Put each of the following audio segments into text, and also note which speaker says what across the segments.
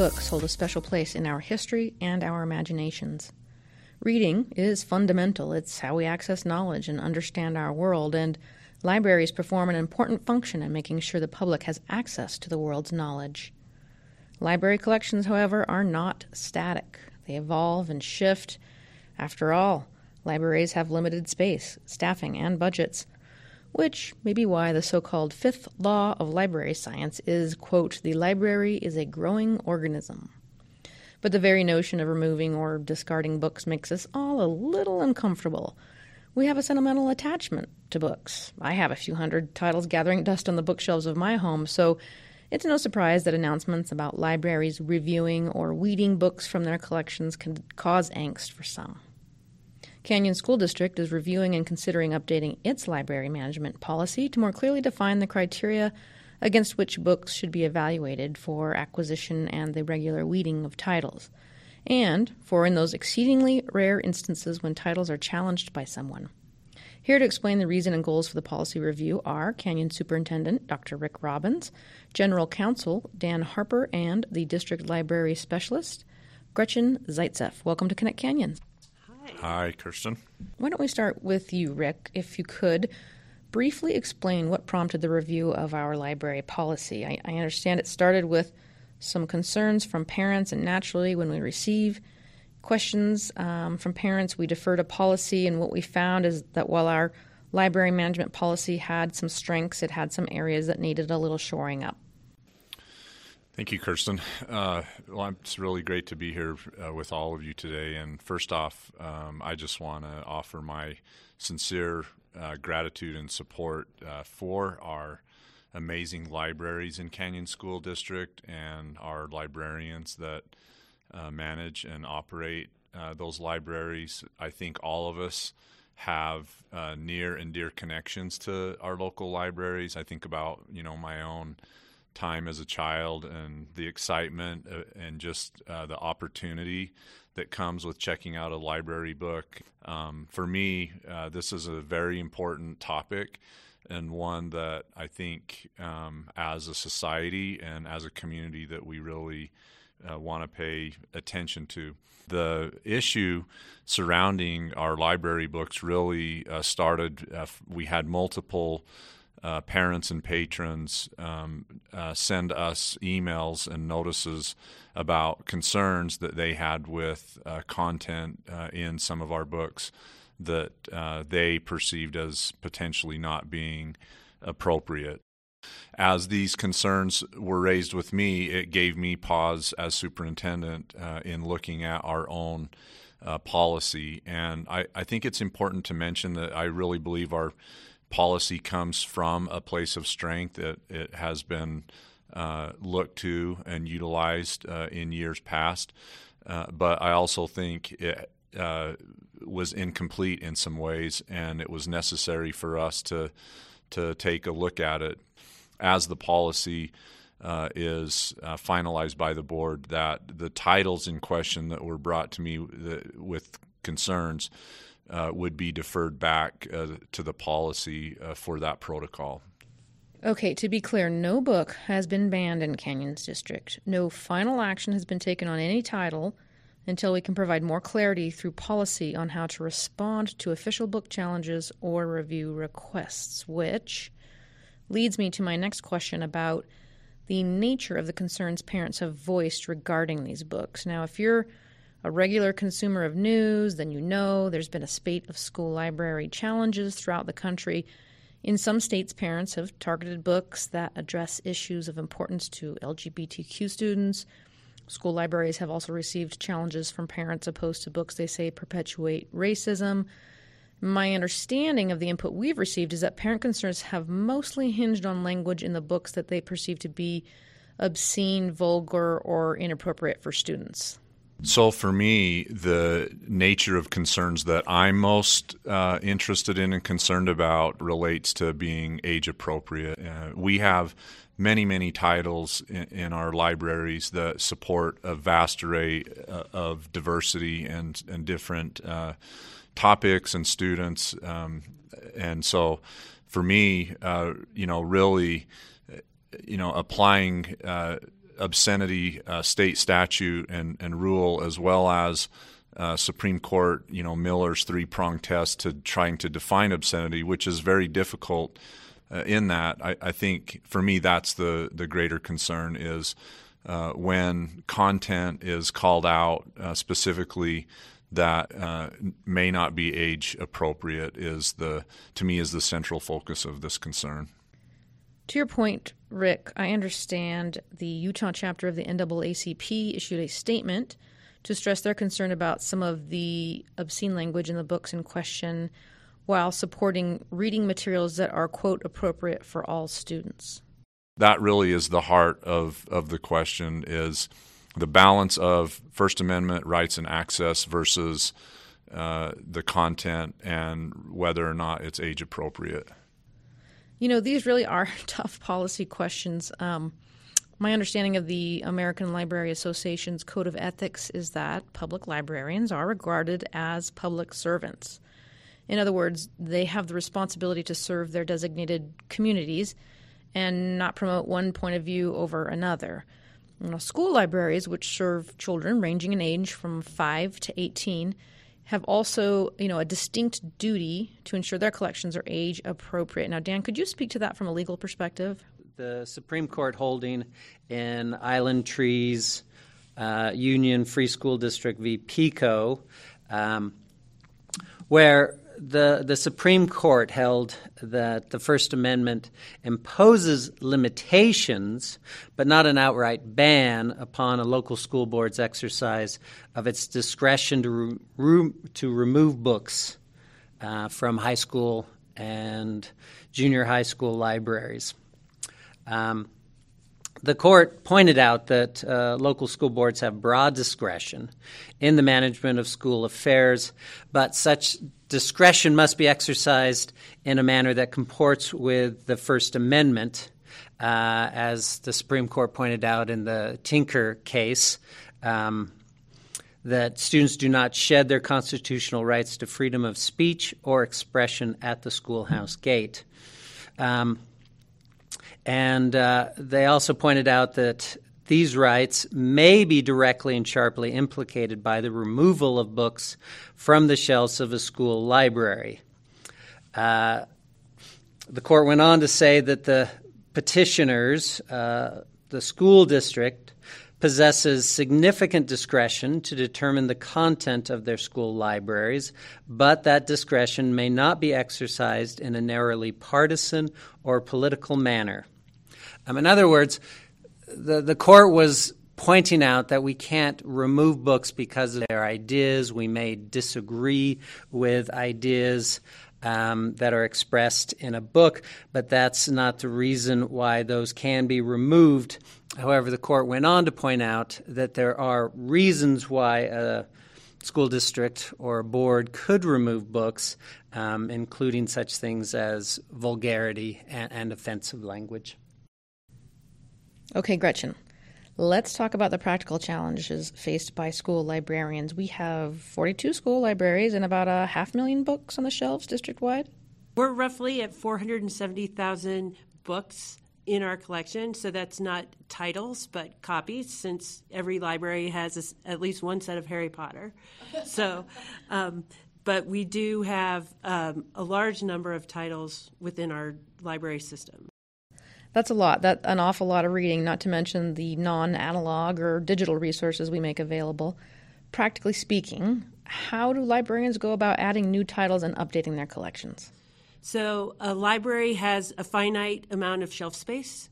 Speaker 1: books hold a special place in our history and our imaginations. Reading is fundamental. It's how we access knowledge and understand our world, and libraries perform an important function in making sure the public has access to the world's knowledge. Library collections, however, are not static. They evolve and shift. After all, libraries have limited space, staffing, and budgets, which may be why the so called fifth law of library science is, quote, the library is a growing organism. But the very notion of removing or discarding books makes us all a little uncomfortable. We have a sentimental attachment to books. I have a few hundred titles gathering dust on the bookshelves of my home, so it's no surprise that announcements about libraries reviewing or weeding books from their collections can cause angst for some. Canyon School District is reviewing and considering updating its library management policy to more clearly define the criteria against which books should be evaluated for acquisition and the regular weeding of titles, and for in those exceedingly rare instances when titles are challenged by someone. Here to explain the reason and goals for the policy review are Canyon Superintendent Dr. Rick Robbins, General Counsel Dan Harper, and the District Library Specialist Gretchen Zaitzeff. Welcome to Connect Canyon.
Speaker 2: Hi. Hi, Kirsten.
Speaker 1: Why don't we start with you, Rick, if you could briefly explain what prompted the review of our library policy. I, I understand it started with some concerns from parents, and naturally, when we receive questions um, from parents. We defer to policy, and what we found is that while our library management policy had some strengths, it had some areas that needed a little shoring up.
Speaker 2: Thank you, Kirsten. Uh, well, it's really great to be here uh, with all of you today. And first off, um, I just want to offer my sincere uh, gratitude and support uh, for our amazing libraries in Canyon School District and our librarians that uh, manage and operate uh, those libraries. I think all of us have near and dear connections to our local libraries. I think about you know my own time as a child and the excitement uh, and just uh, the opportunity that comes with checking out a library book. Um, for me, uh, this is a very important topic and one that I think um, as a society and as a community that we really uh, want to pay attention to. The issue surrounding our library books really uh, started, uh, we had multiple uh, parents and patrons um, uh, send us emails and notices about concerns that they had with uh, content in some of our books that they perceived as potentially not being appropriate as these concerns were raised with me, it gave me pause as superintendent uh, in looking at our own uh, policy. And I, I, think it's important to mention that I really believe our policy comes from a place of strength. It, it has been uh, looked to and utilized uh, in years past. Uh, but I also think it uh, was incomplete in some ways, and it was necessary for us to to take a look at it as the policy uh, is uh, finalized by the board that the titles in question that were brought to me with concerns uh, would be deferred back uh, to the policy uh, for that protocol.
Speaker 1: Okay, to be clear, no book has been banned in Canyons District. No final action has been taken on any title until we can provide more clarity through policy on how to respond to official book challenges or review requests, which leads me to my next question about the nature of the concerns parents have voiced regarding these books. Now, if you're a regular consumer of news, then you know there's been a spate of school library challenges throughout the country. In some states, parents have targeted books that address issues of importance to LGBTQ students. School libraries have also received challenges from parents opposed to books they say perpetuate racism. My understanding of the input we've received is that parent concerns have mostly hinged on language in the books that they perceive to be obscene, vulgar, or inappropriate for students.
Speaker 2: So, for me, the nature of concerns that I'm most uh, interested in and concerned about relates to being age appropriate. Uh, we have many, many titles in, in, our libraries that support a vast array uh, of diversity and, and different uh, topics and students. Um, and so for me, uh, you know, really, you know, applying uh, obscenity uh, state statute and, and rule, as well as uh, Supreme Court, you know, Miller's three prong test to trying to define obscenity, which is very difficult. Uh, in that, I, I, think for me that's the the greater concern is uh, when content is called out uh, specifically that uh, may not be age appropriate is the to me is the central focus of this concern.
Speaker 1: To your point, Rick, I understand the Utah chapter of the NAACP issued a statement to stress their concern about some of the obscene language in the books in question while supporting reading materials that are, quote, appropriate for all students.
Speaker 2: That really is the heart of, of the question is the balance of First Amendment rights and access versus uh, the content and whether or not it's age appropriate.
Speaker 1: You know, these really are tough policy questions. Um, my understanding of the American Library Association's Code of Ethics is that public librarians are regarded as public servants. In other words, they have the responsibility to serve their designated communities and not promote one point of view over another. You know, school libraries, which serve children ranging in age from 5 to 18, have also, you know, a distinct duty to ensure their collections are age appropriate. Now, Dan, could you speak to that from a legal perspective?
Speaker 3: the Supreme Court holding in Island Trees uh, Union Free School District v. PICO, um, where the, the Supreme Court held that the First Amendment imposes limitations, but not an outright ban, upon a local school board's exercise of its discretion to, re- to remove books uh, from high school and junior high school libraries. Um, the court pointed out that uh, local school boards have broad discretion in the management of school affairs, but such discretion must be exercised in a manner that comports with the First Amendment, uh, as the Supreme Court pointed out in the Tinker case. Um, that students do not shed their constitutional rights to freedom of speech or expression at the schoolhouse gate. Um, and uh, they also pointed out that these rights may be directly and sharply implicated by the removal of books from the shelves of a school library. Uh, the court went on to say that the petitioners, uh, the school district, possesses significant discretion to determine the content of their school libraries, but that discretion may not be exercised in a narrowly partisan or political manner. Um, in other words, the, the court was pointing out that we can't remove books because of their ideas. We may disagree with ideas um, that are expressed in a book, but that's not the reason why those can be removed. However, the court went on to point out that there are reasons why a school district or board could remove books, um, including such things as vulgarity and, and offensive language.
Speaker 1: Okay, Gretchen. Let's talk about the practical challenges faced by school librarians. We have 42 school libraries and about a half million books on the shelves district wide.
Speaker 4: We're roughly at 470,000 books in our collection, so that's not titles but copies, since every library has a, at least one set of Harry Potter. so, um, but we do have um, a large number of titles within our library system.
Speaker 1: That's a lot. That an awful lot of reading, not to mention the non-analog or digital resources we make available. Practically speaking, how do librarians go about adding new titles and updating their collections?
Speaker 4: So, a library has a finite amount of shelf space,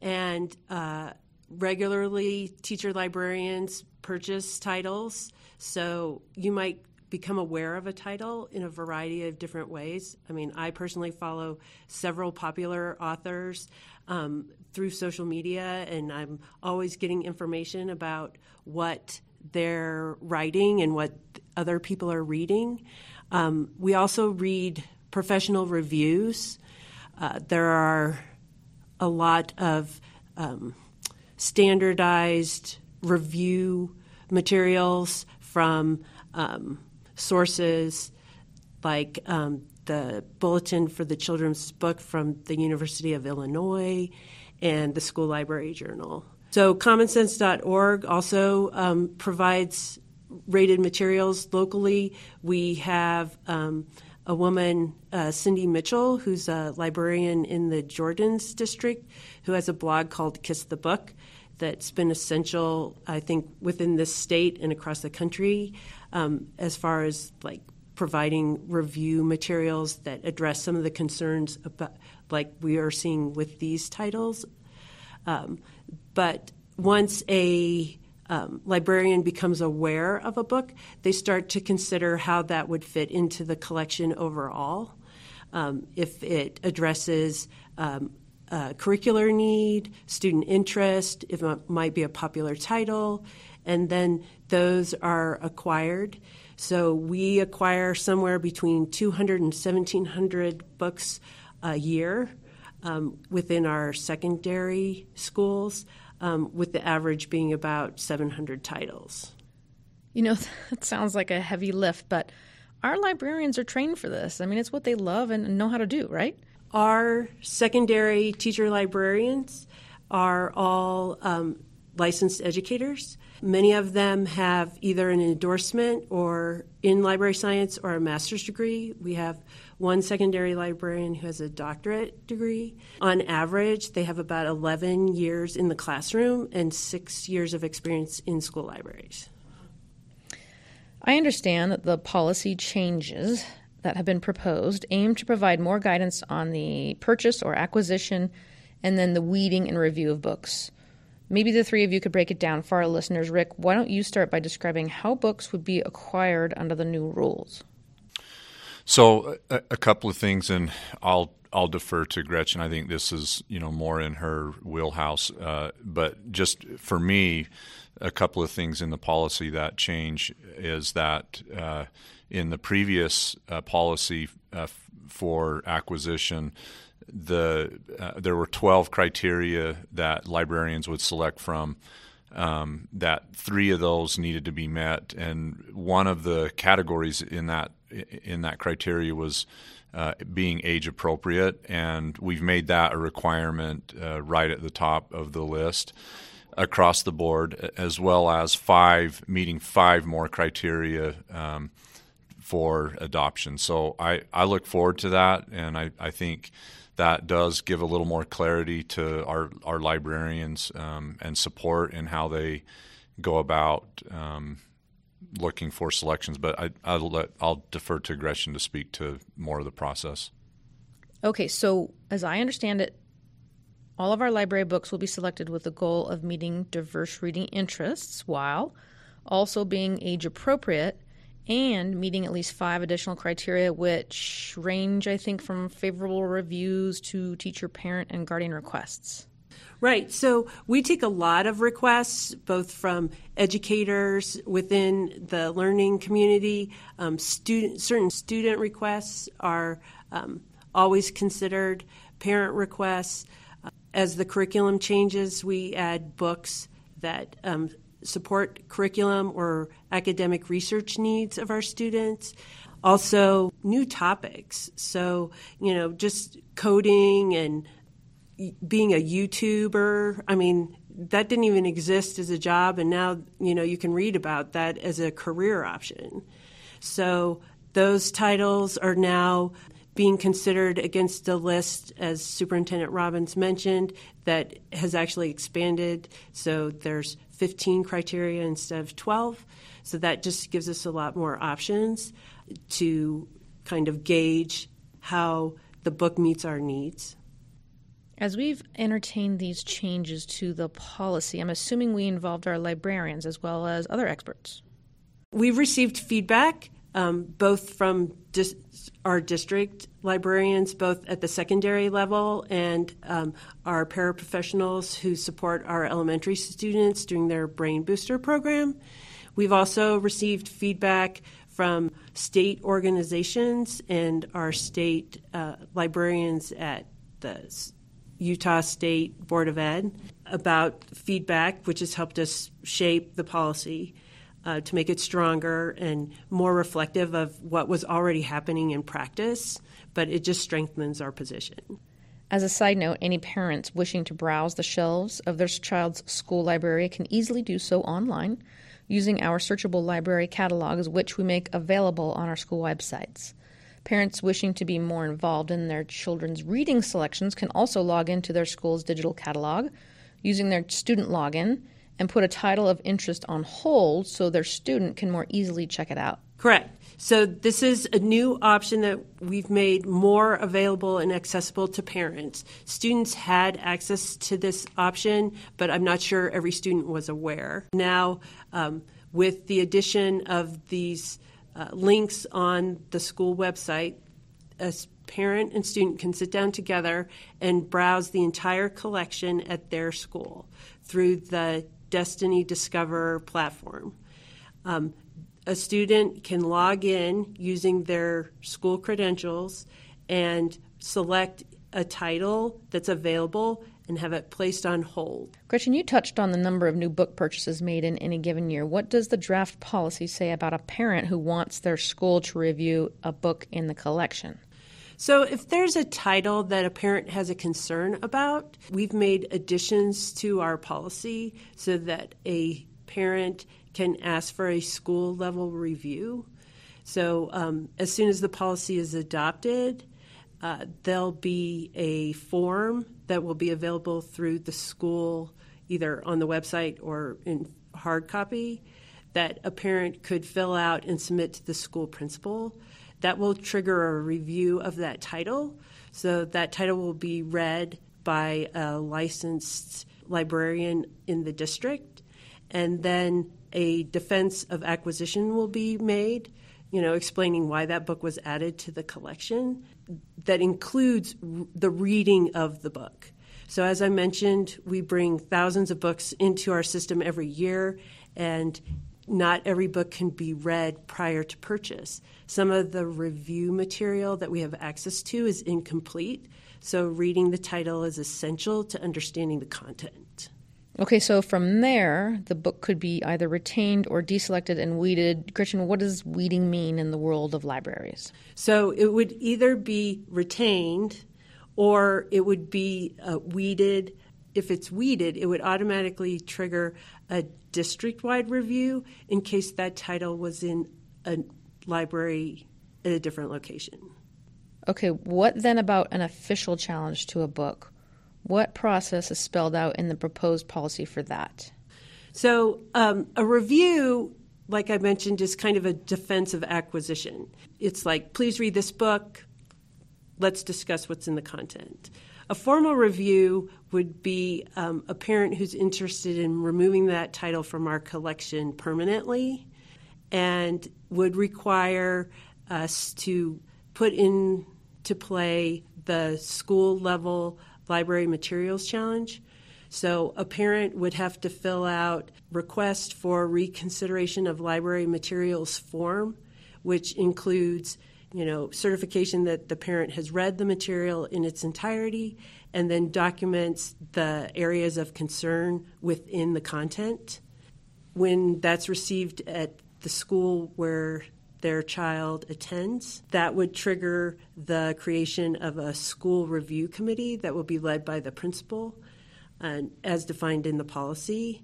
Speaker 4: and uh, regularly teacher librarians purchase titles. So, you might become aware of a title in a variety of different ways. I mean, I personally follow several popular authors um, through social media, and I'm always getting information about what they're writing and what other people are reading. Um, we also read professional reviews. Uh, there are a lot of um, standardized review materials from um, sources like um, the Bulletin for the Children's Book from the University of Illinois and the School Library Journal. So, commonsense.org also um, provides rated materials locally. We have um, a woman, uh, Cindy Mitchell, who's a librarian in the Jordans district, who has a blog called Kiss the Book that's been essential, I think, within this state and across the country um, as far as like providing review materials that address some of the concerns about, like we are seeing with these titles. Um, but once a um, librarian becomes aware of a book, they start to consider how that would fit into the collection overall. Um, if it addresses um, curricular need, student interest, if it might be a popular title, and then those are acquired. So we acquire somewhere between 200 and 1,700 books a year um, within our secondary schools um, with the average being about 700 titles.
Speaker 1: You know, that sounds like a heavy lift, but our librarians are trained for this. I mean, it's what they love and know how to do, right?
Speaker 4: Our secondary teacher librarians are all um, licensed educators. Many of them have either an endorsement or in library science or a master's degree. We have one secondary librarian who has a doctorate degree. On average, they have about 11 years in the classroom and six years of experience in school libraries.
Speaker 1: I understand that the policy changes that have been proposed aim to provide more guidance on the purchase or acquisition and then the weeding and review of books. Maybe the three of you could break it down for our listeners. Rick, why don't you start by describing how books would be acquired under the new rules?
Speaker 2: So a, a, couple of things, and I'll I'll defer to Gretchen. I think this is you know more in her wheelhouse. Uh, but just for me, a couple of things in the policy that change is that uh, in the previous uh, policy uh, for acquisition, the uh, there were 12 criteria that librarians would select from. Um, that three of those needed to be met, and one of the categories in that in that criteria was uh, being age appropriate, and we've made that a requirement uh, right at the top of the list across the board, as well as five meeting five more criteria um, for adoption. So I, I look forward to that, and I, I think that does give a little more clarity to our our librarians um, and support in how they go about um, looking for selections. But I, I'll let I'll defer to Gretchen to speak to more of the process.
Speaker 1: Okay, so as I understand it, all of our library books will be selected with the goal of meeting diverse reading interests while also being age appropriate and meeting at least five additional criteria, which range, I think, from favorable reviews to teacher, parent, and guardian requests.
Speaker 4: Right. So we take a lot of requests, both from educators within the learning community. Um, student, certain student requests are um, always considered. Parent requests. Uh, as the curriculum changes, we add books that um, support curriculum or academic research needs of our students. Also, new topics. So, you know, just coding and being a YouTuber. I mean, that didn't even exist as a job, and now, you know, you can read about that as a career option. So, those titles are now being considered against the list, as Superintendent Robbins mentioned, that has actually expanded. So there's 15 criteria instead of 12. So that just gives us a lot more options to kind of gauge how the book meets our needs.
Speaker 1: As we've entertained these changes to the policy, I'm assuming we involved our librarians as well as other experts.
Speaker 4: We've received feedback um, both from dis- our district librarians, both at the secondary level and um, our paraprofessionals who support our elementary students during their Brain Booster program. We've also received feedback from state organizations and our state uh, librarians at the Utah State Board of Ed about feedback, which has helped us shape the policy uh, to make it stronger and more reflective of what was already happening in practice, but it just strengthens our position.
Speaker 1: As a side note, any parents wishing to browse the shelves of their child's school library can easily do so online using our searchable library catalogs, which we make available on our school websites. Parents wishing to be more involved in their children's reading selections can also log into their school's digital catalog using their student login and put a title of interest on hold so their student can more easily check it out.
Speaker 4: Correct. So this is a new option that we've made more available and accessible to parents. Students had access to this option, but I'm not sure every student was aware. Now, um, with the addition of these uh, links on the school website, a parent and student can sit down together and browse the entire collection at their school through the Destiny Discover platform. Um, a student can log in using their school credentials and select a title that's available and have it placed on hold.
Speaker 1: Gretchen, you touched on the number of new book purchases made in any given year. What does the draft policy say about a parent who wants their school to review a book in the collection?
Speaker 4: So, if there's a title that a parent has a concern about, we've made additions to our policy so that a parent can ask for a school level review. So, um, as soon as the policy is adopted, uh, there'll be a form that will be available through the school, either on the website or in hard copy, that a parent could fill out and submit to the school principal. That will trigger a review of that title. So, that title will be read by a licensed librarian in the district. And then a defense of acquisition will be made, you know, explaining why that book was added to the collection that includes the reading of the book. So, as I mentioned, we bring thousands of books into our system every year, and not every book can be read prior to purchase. Some of the review material that we have access to is incomplete, so reading the title is essential to understanding the content.
Speaker 1: Okay, so from there, the book could be either retained or deselected and weeded. Gretchen, what does weeding mean in the world of libraries?
Speaker 4: So it would either be retained or it would be uh, weeded. If it's weeded, it would automatically trigger a district wide review in case that title was in a library at a different location.
Speaker 1: Okay, what then about an official challenge to a book? What process is spelled out in the proposed policy for that?
Speaker 4: So, um, a review, like I mentioned, is kind of a defensive acquisition. It's like, please read this book, let's discuss what's in the content. A formal review would be um, a parent who's interested in removing that title from our collection permanently and would require us to put into play the school level library materials challenge. So a parent would have to fill out request for reconsideration of library materials form, which includes, you know, certification that the parent has read the material in its entirety and then documents the areas of concern within the content. When that's received at the school where their child attends. That would trigger the creation of a school review committee that will be led by the principal, uh, as defined in the policy.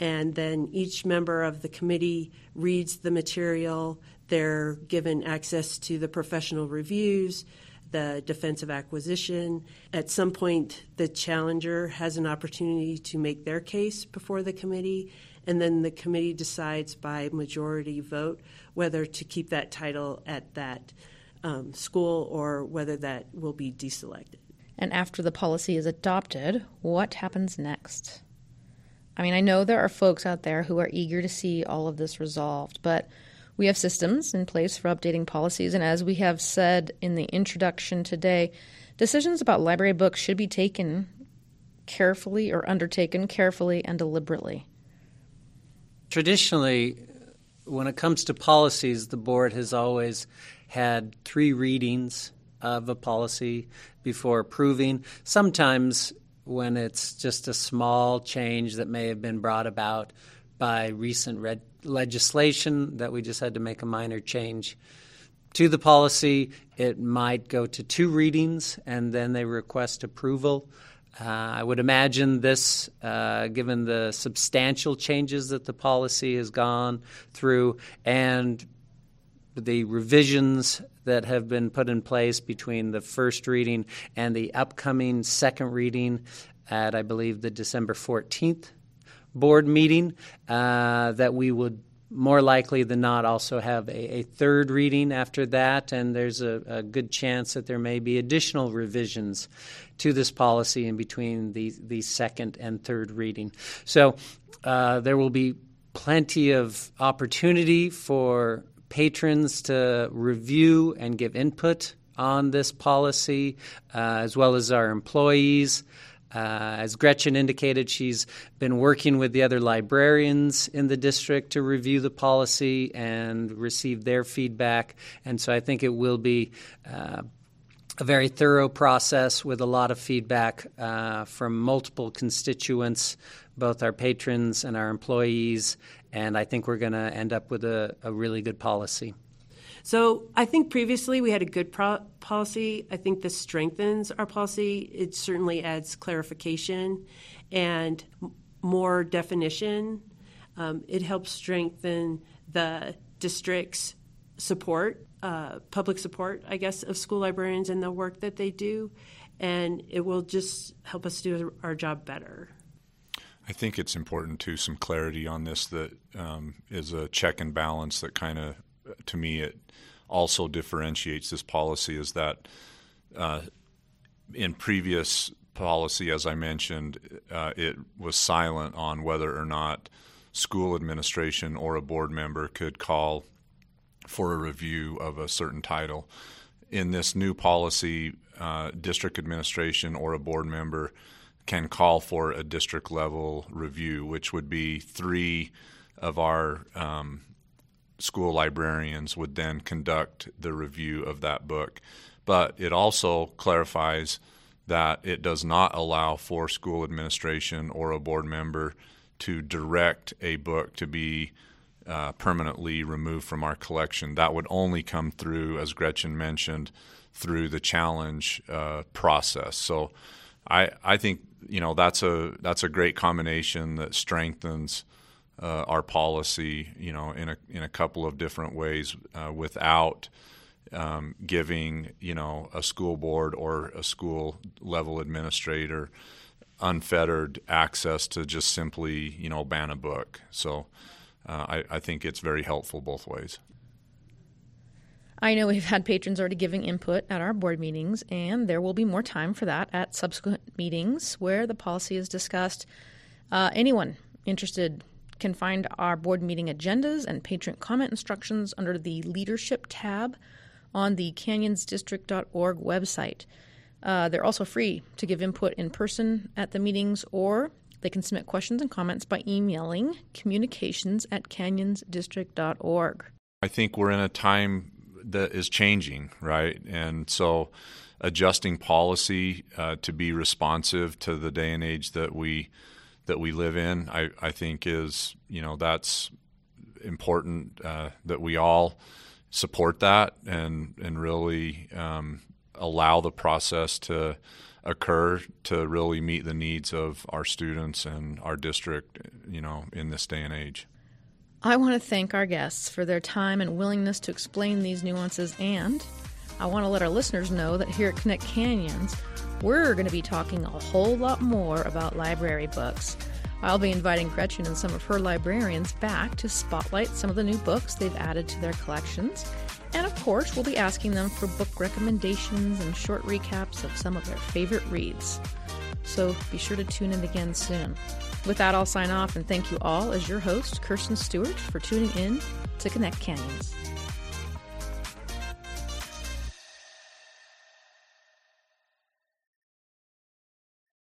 Speaker 4: And then each member of the committee reads the material. They're given access to the professional reviews, the defensive acquisition. At some point, the challenger has an opportunity to make their case before the committee, and then the committee decides by majority vote whether to keep that title at that um, school or whether that will be deselected.
Speaker 1: And after the policy is adopted, what happens next? I mean, I know there are folks out there who are eager to see all of this resolved, but we have systems in place for updating policies, and as we have said in the introduction today, decisions about library books should be taken carefully or undertaken carefully and deliberately.
Speaker 3: Traditionally, when it comes to policies, the board has always had three readings of a policy before approving. Sometimes, when it's just a small change that may have been brought about by recent red legislation that we just had to make a minor change, to the policy. It might go to two readings and then they request approval. Uh, I would imagine this, uh, given the substantial changes that the policy has gone through and the revisions that have been put in place between the first reading and the upcoming second reading at, I believe, the December 14th board meeting, uh, that we would more likely than not also have a, a third reading after that, and there's a, a, good chance that there may be additional revisions to this policy in between the, the second and third reading. So uh, there will be plenty of opportunity for patrons to review and give input on this policy, uh, as well as our employees. Uh, as Gretchen indicated, she's been working with the other librarians in the district to review the policy and receive their feedback. And so I think it will be uh, a very thorough process with a lot of feedback uh, from multiple constituents, both our patrons and our employees. And I think we're going to end up with a, a really good policy.
Speaker 4: So I think previously we had a good pro- policy. I think this strengthens our policy. It certainly adds clarification and more definition. Um, it helps strengthen the district's support, uh, public support, I guess, of school librarians and the work that they do. And it will just help us do our job better.
Speaker 2: I think it's important to some clarity on this that um, is a check and balance that kind of to me it also differentiates this policy is that uh, in previous policy, as I mentioned, uh, it was silent on whether or not school administration or a board member could call for a review of a certain title. In this new policy, uh, district administration or a board member can call for a district level review, which would be three of our um, school librarians would then conduct the review of that book. But it also clarifies that it does not allow for school administration or a board member to direct a book to be uh, permanently removed from our collection. That would only come through, as Gretchen mentioned, through the challenge uh, process. So, I I think you know that's a that's a great combination that strengthens uh, our policy, you know, in a in a couple of different ways uh, without um, giving, you know, a school board or a school level administrator unfettered access to just simply, you know, ban a book. So uh, I, I think it's very helpful both ways.
Speaker 1: I know we've had patrons already giving input at our board meetings, and there will be more time for that at subsequent meetings where the policy is discussed. Uh, anyone interested can find our board meeting agendas and patron comment instructions under the Leadership tab on the canyonsdistrict.org website. Uh, they're also free to give input in person at the meetings, or they can submit questions and comments by emailing communications at canyonsdistrict.org.
Speaker 2: I think we're in a time that is changing, right? And so adjusting policy uh, to be responsive to the day and age that we that we live in, I, I think is you know that's important uh, that we all support that and and really um, allow the process to occur to really meet the needs of our students and our district, you know, in this day and age.
Speaker 1: I want to thank our guests for their time and willingness to explain these nuances, and I want to let our listeners know that here at Connect Canyons, we're going to be talking a whole lot more about library books. I'll be inviting Gretchen and some of her librarians back to spotlight some of the new books they've added to their collections. And of course, we'll be asking them for book recommendations and short recaps of some of their favorite reads. So be sure to tune in again soon. With that, I'll sign off and thank you all as your host, Kirsten Stewart, for tuning in to Connect Canyons.